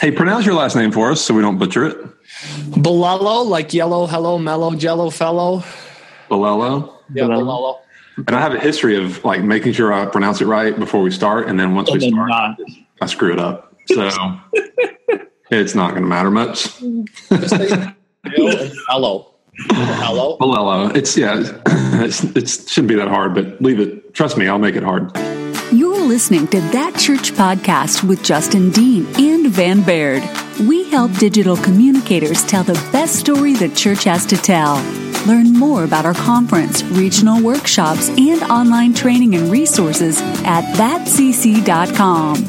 Hey, pronounce your last name for us so we don't butcher it. Balalo, like yellow, hello, mellow, jello, fellow. Balelo. Yeah, Balalo. And I have a history of like making sure I pronounce it right before we start, and then once And we then start, not. I screw it up. So it's not going to matter much. Hello. Hello. Balelo. It's yeah. It's, it shouldn't be that hard, but leave it. Trust me, I'll make it hard. You're listening to That Church Podcast with Justin Dean and Van Baird. We help digital communicators tell the best story the church has to tell. Learn more about our conference, regional workshops, and online training and resources at thatcc.com.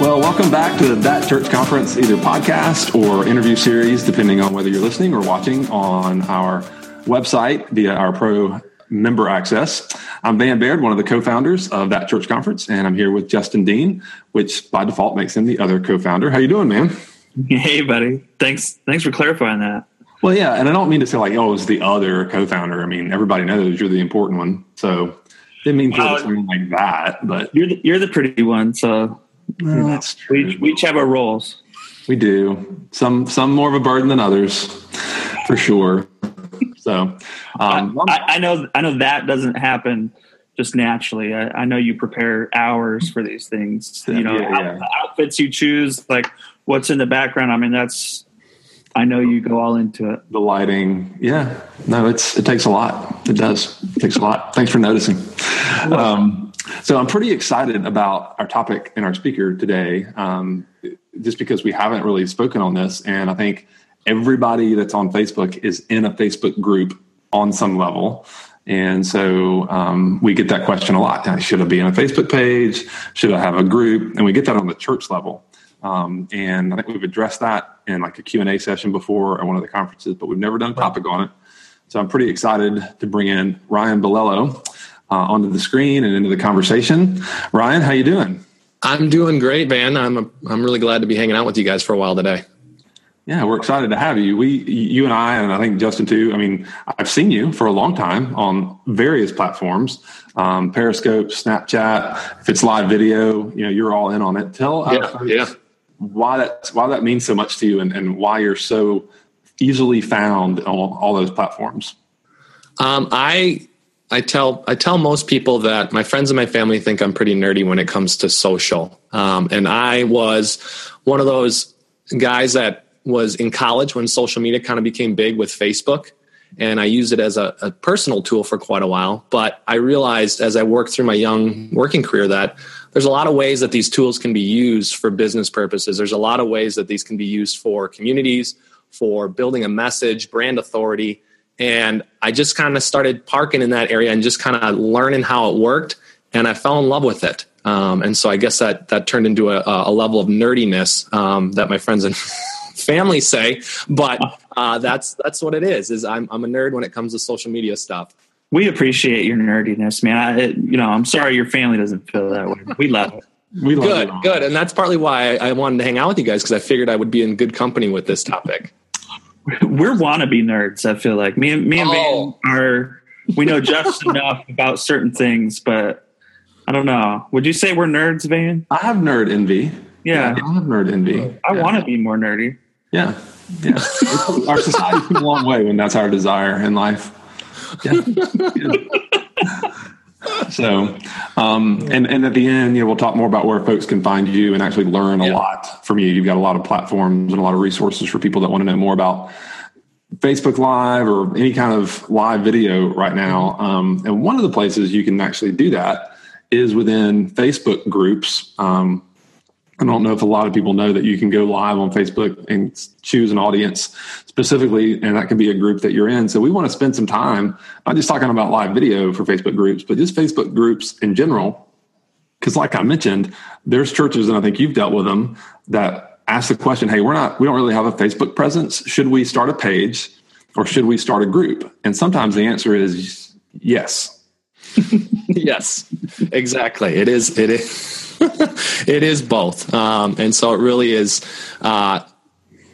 Well, welcome back to that church conference, either podcast or interview series, depending on whether you're listening or watching on our website via our pro member access. I'm Van Baird, one of the co-founders of that church conference, and I'm here with Justin Dean, which by default makes him the other co-founder. How you doing, man? Hey, buddy. Thanks. Thanks for clarifying that. Well, yeah, and I don't mean to say like, oh, it's the other co-founder. I mean, everybody knows you're the important one, so mean it to Wow. sound like that, but You're the, you're the pretty one, so well, that's true. we, we each have our roles. We do. Some some more of a burden than others, for sure. So, um, I, I know. I know that doesn't happen just naturally. I, I know you prepare hours for these things. You know, Yeah, yeah. the outfits you choose, like what's in the background. I mean, that's. I know you go all into it. the lighting, yeah, no, it's it takes a lot. It does. It takes a lot. Thanks for noticing. Um, so I'm pretty excited about our topic and our speaker today, um, just because we haven't really spoken on this, and I think everybody that's on Facebook is in a Facebook group on some level. And so um, we get that question a lot. Should I be on a Facebook page? Should I have a group? And we get that on the church level. Um, and I think we've addressed that in like a Q&A session before at one of the conferences, but we've never done a topic on it. So I'm pretty excited to bring in Ryan Bilello uh, onto the screen and into the conversation. Ryan, how you doing? I'm doing great, Van. I'm a, I'm really glad to be hanging out with you guys for a while today. Yeah, we're excited to have you. We, you and I, and I think Justin too. I mean, I've seen you for a long time on various platforms, um, Periscope, Snapchat. If it's live video, you know, you're all in on it. Tell Yeah, folks yeah. why that why that means so much to you, and, and why you're so easily found on all those platforms. Um, I I tell I tell most people that my friends and my family think I'm pretty nerdy when it comes to social, um, and I was one of those guys that was in college when social media kind of became big with Facebook, and I used it as a, a personal tool for quite a while. But I realized as I worked through my young working career that there's a lot of ways that these tools can be used for business purposes. There's a lot of ways that these can be used for communities, for building a message, brand authority. And I just kind of started parking in that area and just kind of learning how it worked. And I fell in love with it. Um, and so I guess that that turned into a, a level of nerdiness um, that my friends and family say. But uh, that's that's what it is. Is I'm I'm a nerd when it comes to social media stuff. We appreciate your nerdiness, man. I, it, you know, I'm sorry your family doesn't feel that way. We love it. We love Good, you. good. And that's partly why I, I wanted to hang out with you guys because I figured I would be in good company with this topic. We're wannabe nerds. I feel like me and me and Oh. Van are. We know just enough about certain things, but I don't know. Would you say we're nerds, Van? I have nerd envy. Yeah, I have nerd envy. I want to be more nerdy. Yeah, yeah. our society's come a long way when that's our desire in life. Yeah. Yeah. so, um, and and at the end, you know, we'll talk more about where folks can find you and actually learn a Yeah. lot from you. You've got a lot of platforms and a lot of resources for people that want to know more about Facebook Live or any kind of live video right now. Um, and one of the places you can actually do that is within Facebook groups. Um, I don't know if a lot of people know that you can go live on Facebook and choose an audience specifically, and that can be a group that you're in. So we want to spend some time, not just talking about live video for Facebook groups, but just Facebook groups in general. Because, like I mentioned, there's churches, and I think you've dealt with them, that ask the question, "Hey, we're not, we don't really have a Facebook presence. Should we start a page, or should we start a group?" And sometimes the answer is yes. yes, exactly. It is. It is. it is both, um, and so it really is. Uh,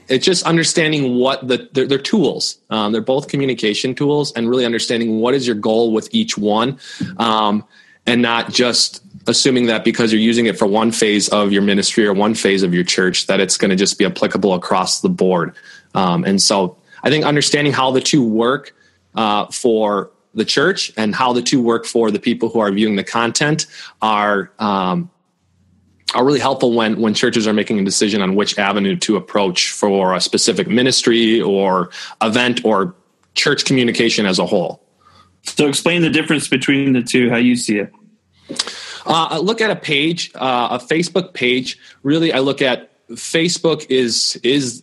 it's just understanding what the they're, they're tools. Um, they're both communication tools, and really understanding what is your goal with each one, um, and not just assuming that because you're using it for one phase of your ministry or one phase of your church, that it's going to just be applicable across the board. Um, and so I think understanding how the two work uh, for the church and how the two work for the people who are viewing the content are um, are really helpful when when churches are making a decision on which avenue to approach for a specific ministry or event or church communication as a whole. So, explain the difference between the two, how you see it. Uh, look at a page, uh, a Facebook page. Really, I look at Facebook is is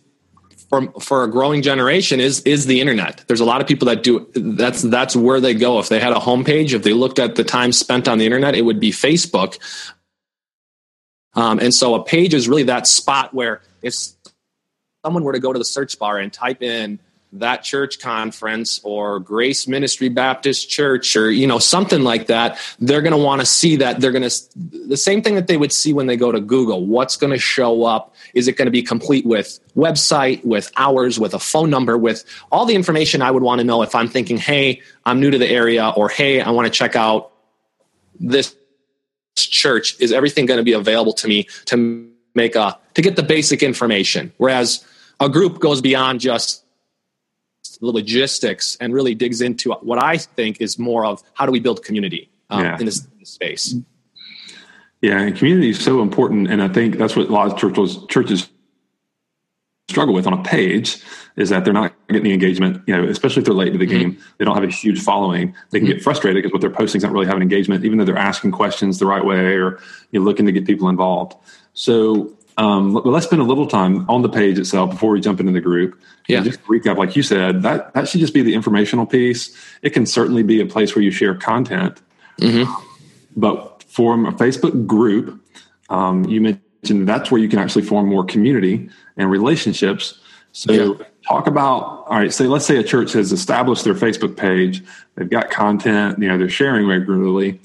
for for a growing generation is is the internet. There's a lot of people that do that's that's where they go. If they had a homepage, if they looked at the time spent on the internet, it would be Facebook. Um, and so a page is really that spot where if someone were to go to the search bar and type in that church conference or Grace Ministry Baptist Church or you know something like that they're going to want to see that. They're going to the same thing that they would see when they go to Google. What's going to show up? Is it going to be complete with website with hours with a phone number with all the information I would want to know if I'm thinking hey I'm new to the area or hey I want to check out this church is everything going to be available to me to make a to get the basic information whereas a group goes beyond just the logistics and really digs into what I think is more of how do we build community um, yeah. in, this, in, this, space. Yeah, and community is so important, and I think that's what a lot of churches churches struggle with on a page is that they're not getting the engagement. You know, especially if they're late to the mm-hmm. game, they don't have a huge following. They can mm-hmm. get frustrated because what they're posting is not really having engagement, even though they're asking questions the right way or you know, looking to get people involved. So um, let's spend a little time on the page itself before we jump into the group. Yeah. just recap, like you said, that that should just be the informational piece. It can certainly be a place where you share content, mm-hmm. but form a Facebook group. Um, you mentioned that's where you can actually form more community and relationships. So yeah. talk about all right. Say let's say a church has established their Facebook page. They've got content. You know they're sharing regularly.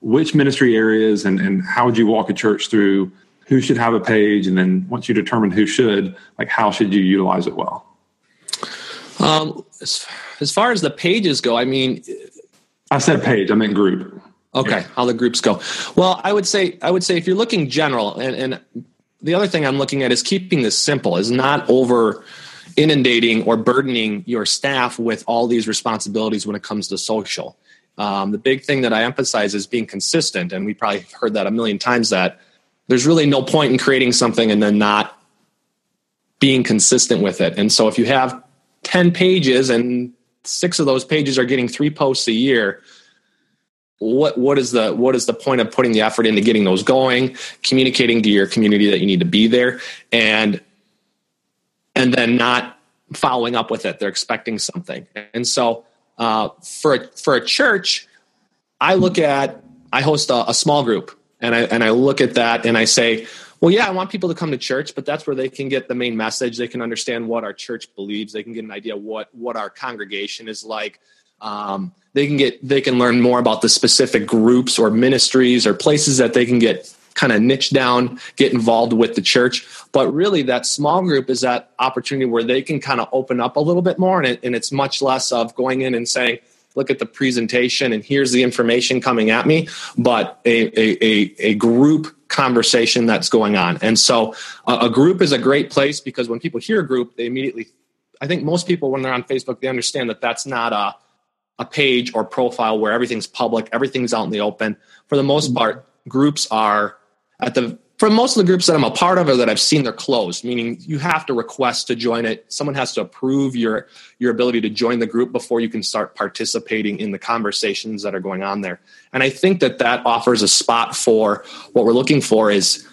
Which ministry areas and and how would you walk a church through? who should have a page and then once you determine who should like how should you utilize it well um, as, as far as the pages go i mean i said page i meant group okay yeah. how the groups go well i would say i would say if you're looking general and, and the other thing i'm looking at is keeping this simple is not over inundating or burdening your staff with all these responsibilities when it comes to social um, the big thing that i emphasize is being consistent and we probably heard that a million times that there's really no point in creating something and then not being consistent with it. And so if you have 10 pages and six of those pages are getting three posts a year, what what is the what is the point of putting the effort into getting those going, communicating to your community that you need to be there and and then not following up with it. They're expecting something. And so uh, for a, for a church, I look at I host a, a small group and I and I look at that and I say, well, yeah, I want people to come to church, but that's where they can get the main message. They can understand what our church believes. They can get an idea what what our congregation is like. Um, they can get they can learn more about the specific groups or ministries or places that they can get kind of niche down, get involved with the church. But really, that small group is that opportunity where they can kind of open up a little bit more, and, it, and it's much less of going in and saying, look at the presentation and here's the information coming at me, but a, a, a, group conversation that's going on. And so a group is a great place because when people hear a group, they immediately, I think most people, when they're on Facebook, they understand that that's not a, a page or profile where everything's public, everything's out in the open. For the most mm-hmm. part, groups are at the for most of the groups that I'm a part of or that I've seen, they're closed, meaning you have to request to join it. Someone has to approve your your ability to join the group before you can start participating in the conversations that are going on there. And I think that that offers a spot for what we're looking for is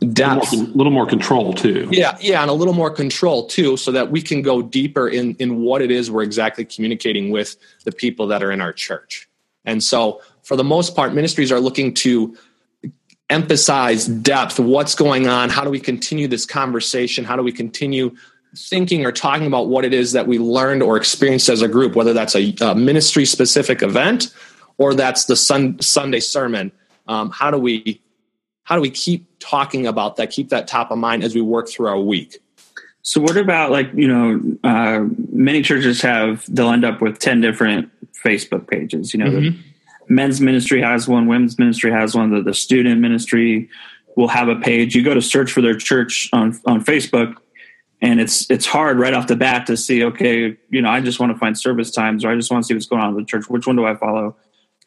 depth, a little, more, little more control too. Yeah, yeah, and a little more control too, so that we can go deeper in in what it is we're exactly communicating with the people that are in our church. And so, for the most part, ministries are looking to emphasize depth what's going on how do we continue this conversation how do we continue thinking or talking about what it is that we learned or experienced as a group whether that's a, a ministry specific event or that's the sun, sunday sermon um, how do we how do we keep talking about that keep that top of mind as we work through our week so what about like you know uh, many churches have they'll end up with 10 different facebook pages you know mm-hmm men's ministry has one, women's ministry has one, the, the student ministry will have a page. You go to search for their church on on Facebook, and it's it's hard right off the bat to see. Okay, you know, I just want to find service times, or I just want to see what's going on in the church. Which one do I follow?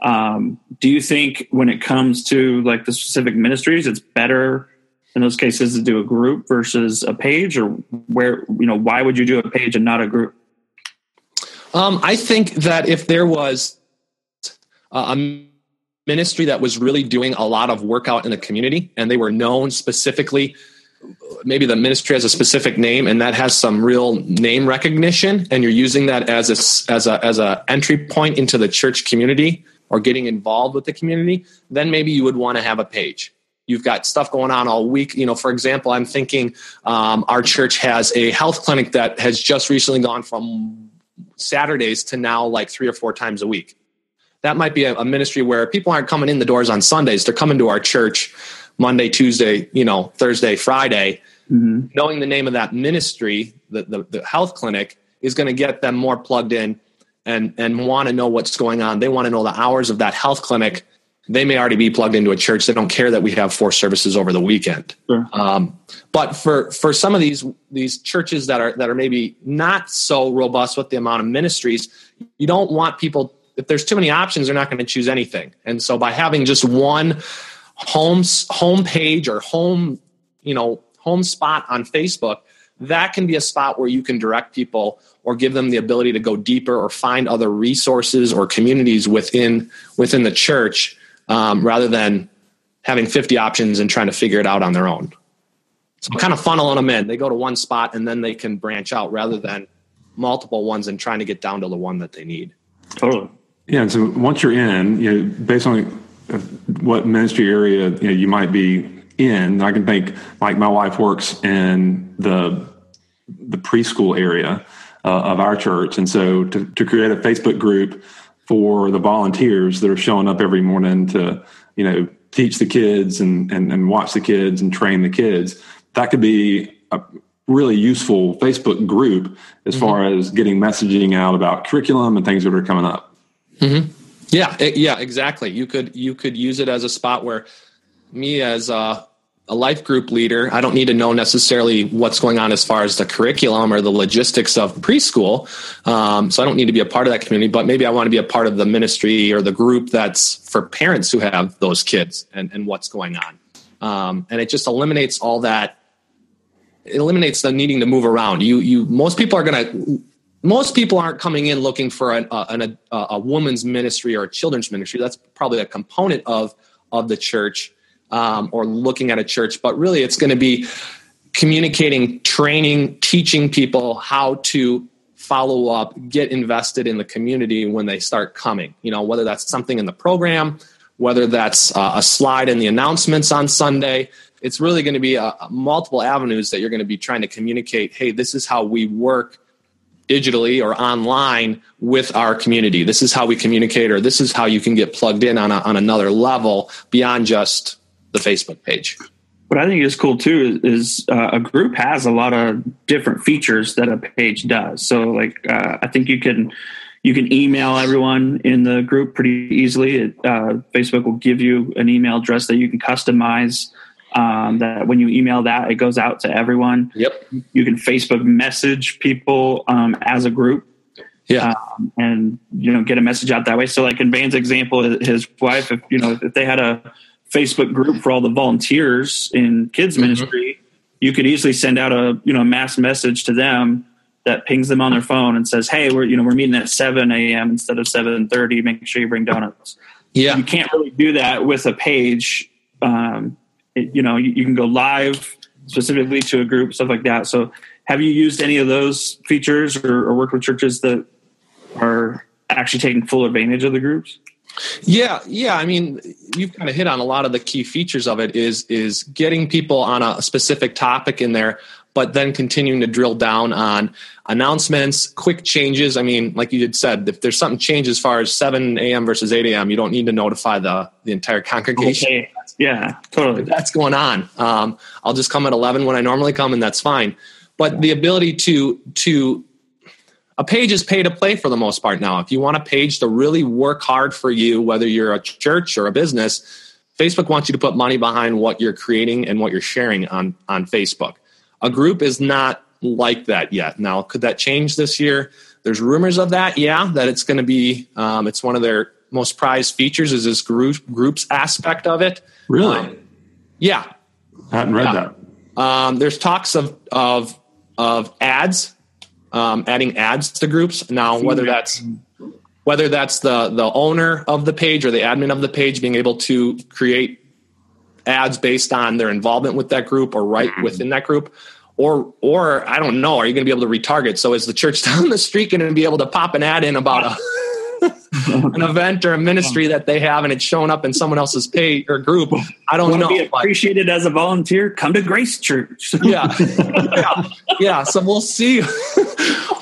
Um, do you think when it comes to like the specific ministries, it's better in those cases to do a group versus a page, or where you know why would you do a page and not a group? Um, I think that if there was a ministry that was really doing a lot of work out in the community and they were known specifically maybe the ministry has a specific name and that has some real name recognition and you're using that as a as a as a entry point into the church community or getting involved with the community then maybe you would want to have a page you've got stuff going on all week you know for example i'm thinking um, our church has a health clinic that has just recently gone from saturdays to now like three or four times a week that might be a, a ministry where people aren't coming in the doors on Sundays. They're coming to our church Monday, Tuesday, you know, Thursday, Friday. Mm-hmm. Knowing the name of that ministry, the, the, the health clinic, is going to get them more plugged in and, and want to know what's going on. They want to know the hours of that health clinic. They may already be plugged into a church. They don't care that we have four services over the weekend. Sure. Um, but for, for some of these, these churches that are, that are maybe not so robust with the amount of ministries, you don't want people if there's too many options, they're not going to choose anything. And so by having just one home home page or home, you know, home spot on Facebook, that can be a spot where you can direct people or give them the ability to go deeper or find other resources or communities within within the church um, rather than having 50 options and trying to figure it out on their own. So i'm kind of funneling them in. They go to one spot and then they can branch out rather than multiple ones and trying to get down to the one that they need. Totally. Yeah, and so once you're in, you know, based on what ministry area you, know, you might be in, I can think like my wife works in the the preschool area uh, of our church, and so to, to create a Facebook group for the volunteers that are showing up every morning to you know teach the kids and and, and watch the kids and train the kids, that could be a really useful Facebook group as mm-hmm. far as getting messaging out about curriculum and things that are coming up. Mm-hmm. Yeah, yeah, exactly. You could you could use it as a spot where me as a, a life group leader, I don't need to know necessarily what's going on as far as the curriculum or the logistics of preschool. Um, so I don't need to be a part of that community, but maybe I want to be a part of the ministry or the group that's for parents who have those kids and, and what's going on. Um, and it just eliminates all that. It eliminates the needing to move around. You, you, most people are going to most people aren't coming in looking for an, a, an, a, a, woman's ministry or a children's ministry. That's probably a component of of the church um, or looking at a church. But really, it's going to be communicating, training, teaching people how to follow up, get invested in the community when they start coming. You know, whether that's something in the program, whether that's uh, a slide in the announcements on Sunday. It's really going to be uh, multiple avenues that you're going to be trying to communicate. Hey, this is how we work digitally or online with our community. This is how we communicate, or this is how you can get plugged in on, a, on another level beyond just the Facebook page. What I think is cool too is, uh, a group has a lot of different features that a page does. So, like, uh, I think you can you can email everyone in the group pretty easily. It, uh, Facebook will give you an email address that you can customize um, that when you email that, it goes out to everyone. Yep. You can Facebook message people um, as a group. Yeah. Um, and, you know, get a message out that way. So like in Van's example, his wife, if, you know, if they had a Facebook group for all the volunteers in kids mm-hmm. ministry, you could easily send out a, you know, mass message to them that pings them on their phone and says, Hey, we're, you know, we're meeting at 7 a.m. instead of 730. Make sure you bring donuts. Yeah. You can't really do that with a page. Um, it, you know you, you, can go live specifically to a group stuff like that so have you used any of those features or, or worked with churches that are actually taking full advantage of the groups yeah yeah i mean you've kind of hit on a lot of the key features of it is is getting people on a specific topic in there but then continuing to drill down on announcements, quick changes. I mean, like you had said, if there's something change as far as 7 a.m. versus 8 a.m., you don't need to notify the, the entire congregation. Okay. Yeah, totally. That's going on. Um, I'll just come at 11 when I normally come, and that's fine. But the ability to to a page is pay to play for the most part now. If you want a page to really work hard for you, whether you're a church or a business, Facebook wants you to put money behind what you're creating and what you're sharing on, on Facebook. A group is not like that yet. Now, could that change this year? There's rumors of that, yeah, that it's going to be, um, it's one of their most prized features is this group, groups aspect of it. Really? Um, yeah. I hadn't read yeah. that. Um, there's talks of, of, of ads, um, adding ads to groups. Now, whether that's whether that's the the owner of the page or the admin of the page being able to create ads based on their involvement with that group or right mm-hmm. within that group or or I don't know, are you going to be able to retarget? So is the church down the street going to be able to pop an ad in about a an event or a ministry that they have and it's showing up in someone else's page or group. I don't Want know. To be appreciated as a volunteer. Come to Grace Church. yeah, yeah, yeah. So we'll see.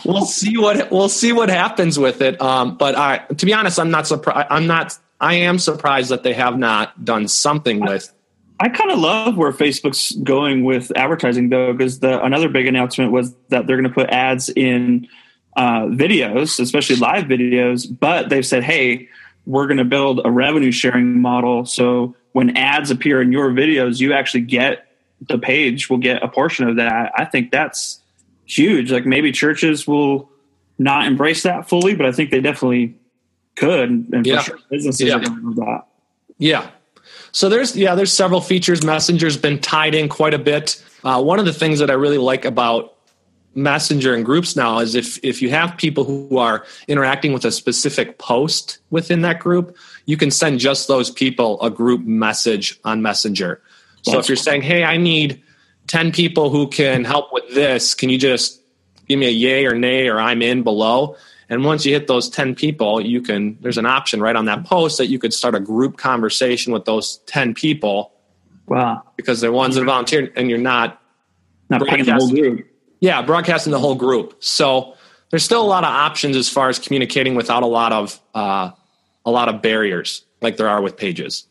We'll see what we'll see what happens with it. Um, but I, to be honest, I'm not surprised. I'm not. I am surprised that they have not done something with I kind of love where Facebook's going with advertising, though, because the another big announcement was that they're going to put ads in uh, videos, especially live videos. But they've said, "Hey, we're going to build a revenue sharing model. So when ads appear in your videos, you actually get the page will get a portion of that." I think that's huge. Like maybe churches will not embrace that fully, but I think they definitely could, and yeah. sure businesses yeah. are going to do that. Yeah, so there's yeah, there's several features. Messenger's been tied in quite a bit. Uh, one of the things that I really like about Messenger and groups now is if if you have people who are interacting with a specific post within that group, you can send just those people a group message on Messenger. So That's if you're saying, "Hey, I need 10 people who can help with this, can you just give me a yay or nay or I'm in below?" And once you hit those 10 people, you can, there's an option right on that post that you could start a group conversation with those 10 people. Wow. Because they're ones that volunteer and you're not, not paying the whole group. Yeah, broadcasting the whole group. So there's still a lot of options as far as communicating without a lot of, uh, a lot of barriers like there are with pages.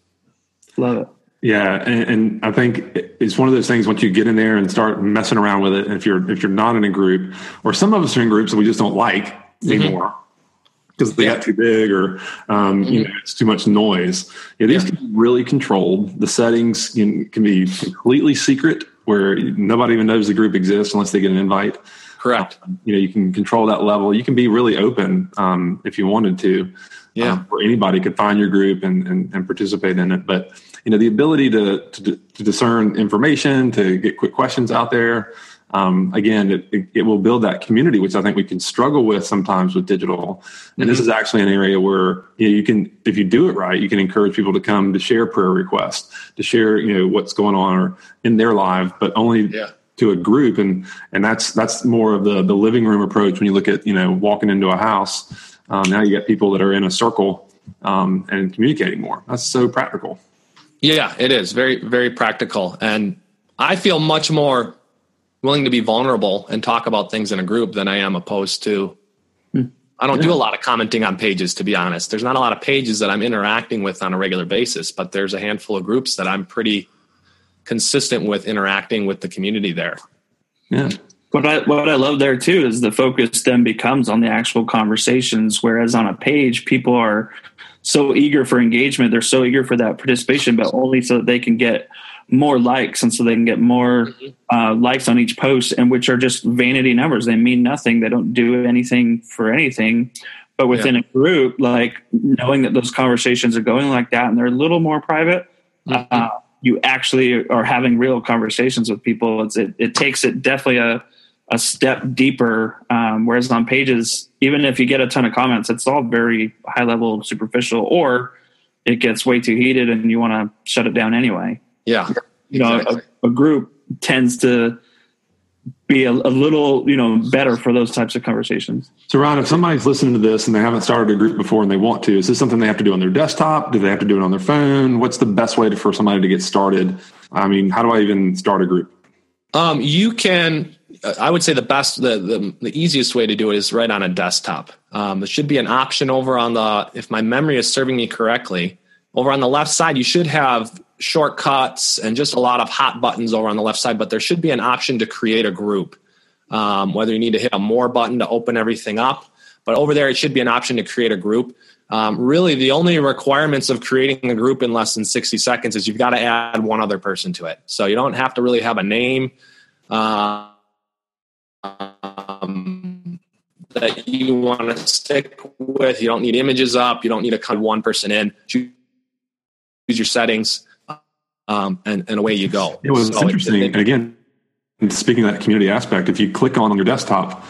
Love it. Yeah, and, and, I think it's one of those things. Once you get in there and start messing around with it, if you're if you're not in a group, or some of us are in groups that we just don't like, mm-hmm. anymore because they yeah. got too big or um, mm-hmm. you know it's too much noise. Yeah, these yeah. can be really controlled. The settings can, can, be completely secret, where nobody even knows the group exists unless they get an invite. Correct. Um, you know, you can control that level. You can be really open um, if you wanted to. Yeah. Um, where anybody could find your group and, and, and, participate in it. But you know, the ability to, to, to discern information, to get quick questions out there, um, again, it, it, it, will build that community, which I think we can struggle with sometimes with digital. And mm-hmm. this is actually an area where you, know, you can, if you do it right, you can encourage people to come to share prayer requests, to share, you know, what's going on or in their life, but only yeah. to a group. And and that's that's more of the the living room approach when you look at you know walking into a house. Um, now you get people that are in a circle um, and communicating more. That's so practical. Yeah, it is very very practical, and I feel much more willing to be vulnerable and talk about things in a group than I am opposed to. Hmm. I don't yeah. do a lot of commenting on pages, to be honest. There's not a lot of pages that I'm interacting with on a regular basis, but there's a handful of groups that I'm pretty consistent with interacting with the community there. Yeah. What I what I love there too is the focus then becomes on the actual conversations, whereas on a page, people are so eager for engagement, they're so eager for that participation, but only so that they can get more likes and so they can get more mm-hmm. uh, likes on each post and which are just vanity numbers they mean nothing they don't do anything for anything but within yeah. a group like knowing that those conversations are going like that and they're a little more private mm-hmm. uh, you actually are having real conversations with people it's, it, it takes it definitely a, a step deeper um, whereas on pages even if you get a ton of comments it's all very high level superficial or it gets way too heated and you want to shut it down anyway yeah. You know, exactly. a, a, group tends to be a, a, little, you know, better for those types of conversations. So, Ron, if somebody's listening to this and they haven't started a group before and they want to, is this something they have to do on their desktop? Do they have to do it on their phone? What's the best way to, for somebody to get started? I mean, how do I even start a group? Um, you can. Uh, I would say the best, the, the, the easiest way to do it is right on a desktop. Um, there should be an option over on the, if my memory is serving me correctly, over on the left side, you should have shortcuts and just a lot of hot buttons over on the left side, but there should be an option to create a group. um, whether you need to hit a more button to open everything up. But over there, it should be an option to create a group. Um, really, the only requirements of creating a group in less than 60 seconds is you've got to add one other person to it. So you don't have to really have a name um, that you want to stick with. You don't need images up. You don't need to cut one person in. Choose your settings, um, and, and away you go. It was so interesting. It, it, and again, speaking of that community aspect, if you click on, on your desktop,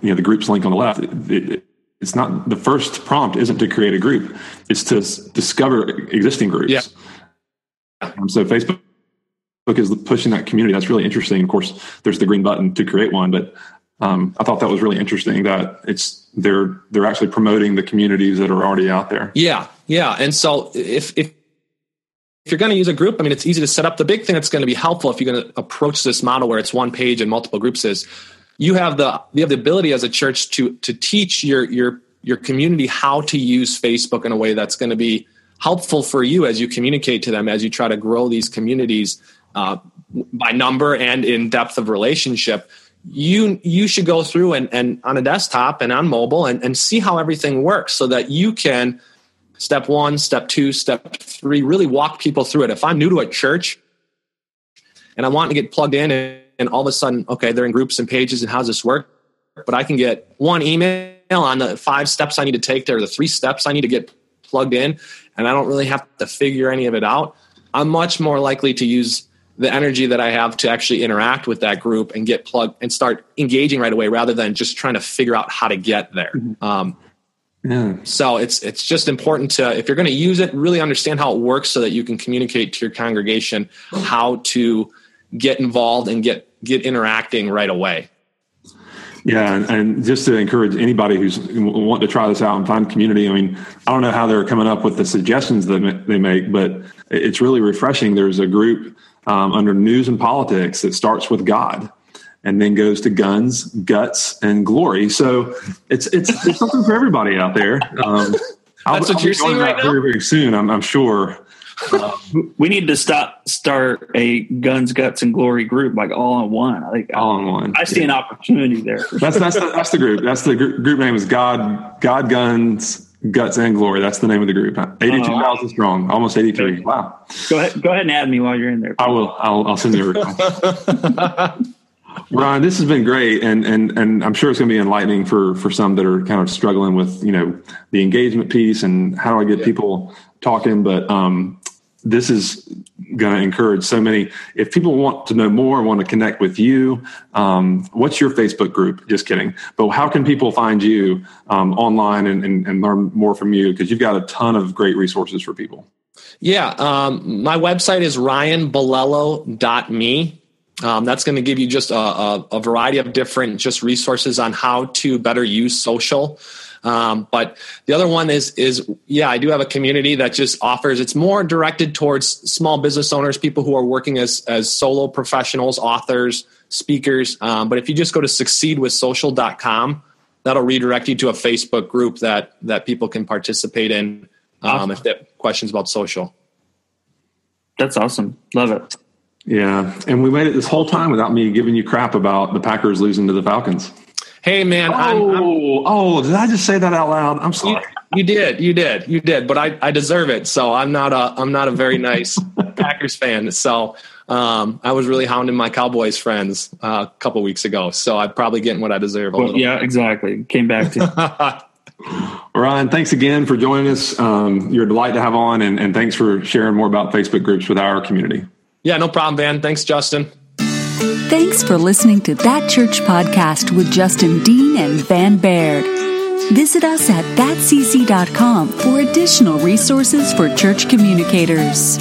you know the groups link on the left. It, it's not the first prompt isn't to create a group; it's to discover existing groups. Yeah. Um, so Facebook is pushing that community. That's really interesting. Of course, there's the green button to create one, but um, I thought that was really interesting that it's they're they're actually promoting the communities that are already out there. Yeah, yeah. And so if if if you're going to use a group, I mean, it's easy to set up. The big thing that's going to be helpful if you're going to approach this model where it's one page and multiple groups is you have the you have the ability as a church to to teach your your your community how to use Facebook in a way that's going to be helpful for you as you communicate to them as you try to grow these communities uh, by number and in depth of relationship you you should go through and, and on a desktop and on mobile and, and see how everything works so that you can step one step two step three really walk people through it if i'm new to a church and i want to get plugged in and, and all of a sudden okay they're in groups and pages and how's this work but i can get one email on the five steps i need to take there the three steps i need to get plugged in and i don't really have to figure any of it out i'm much more likely to use the energy that I have to actually interact with that group and get plugged and start engaging right away rather than just trying to figure out how to get there. Mm-hmm. Um, yeah. So it's it's just important to if you're going to use it, really understand how it works so that you can communicate to your congregation how to get involved and get get interacting right away. Yeah, and, and, just to encourage anybody who's wanting to try this out and find community. I mean, I don't know how they're coming up with the suggestions that they make, but it's really refreshing. There's a group um, under news and politics that starts with God and then goes to guns, guts, and glory. So it's it's, it's something for everybody out there. Um, That's I'll, what I'll you're seeing right now. Very very soon, I'm, I'm sure. we need to stop start a guns, guts, and glory group like all in one. I think all in one. I see yeah. an opportunity there. That's that's the, that's the group. That's the group name is God God Guns Guts and Glory. That's the name of the group. 82,000 uh, strong, almost 83. Wow. Go ahead, go ahead and add me while you're in there. I will. I'll, I'll send you a request. Ryan, this has been great, and and and I'm sure it's going to be enlightening for for some that are kind of struggling with you know the engagement piece and how do I get yeah. people talking. But um, this is going to encourage so many. If people want to know more, want to connect with you, um, what's your Facebook group? Just kidding. But how can people find you um, online and, and, and, learn more from you? Because you've got a ton of great resources for people. Yeah. Um, my website is ryanbilello.me. Um, that's going to give you just a, a, a variety of different just resources on how to better use social. Um, but the other one is is yeah, I do have a community that just offers. It's more directed towards small business owners, people who are working as as solo professionals, authors, speakers. Um, but if you just go to succeedwithsocial.com, that'll redirect you to a Facebook group that that people can participate in um, awesome. if they have questions about social. That's awesome. Love it. Yeah, and we made it this whole time without me giving you crap about the Packers losing to the Falcons. Hey man, oh, I'm, I'm, oh, did I just say that out loud? I'm sorry. You, you, did, you did, you did, but I, I deserve it. So I'm not a I'm not a very nice Packers fan. So um, I was really hounding my Cowboys friends uh, a couple weeks ago. So I'm probably getting what I deserve. Well, yeah, exactly. Came back to. Ryan, thanks again for joining us. Um, you're a delight to have on, and, and thanks for sharing more about Facebook groups with our community. Yeah, no problem, Van. Thanks, Justin. Thanks for listening to That Church podcast with Justin Dean and Van Baird. Visit us at thatcc.com for additional resources for church communicators.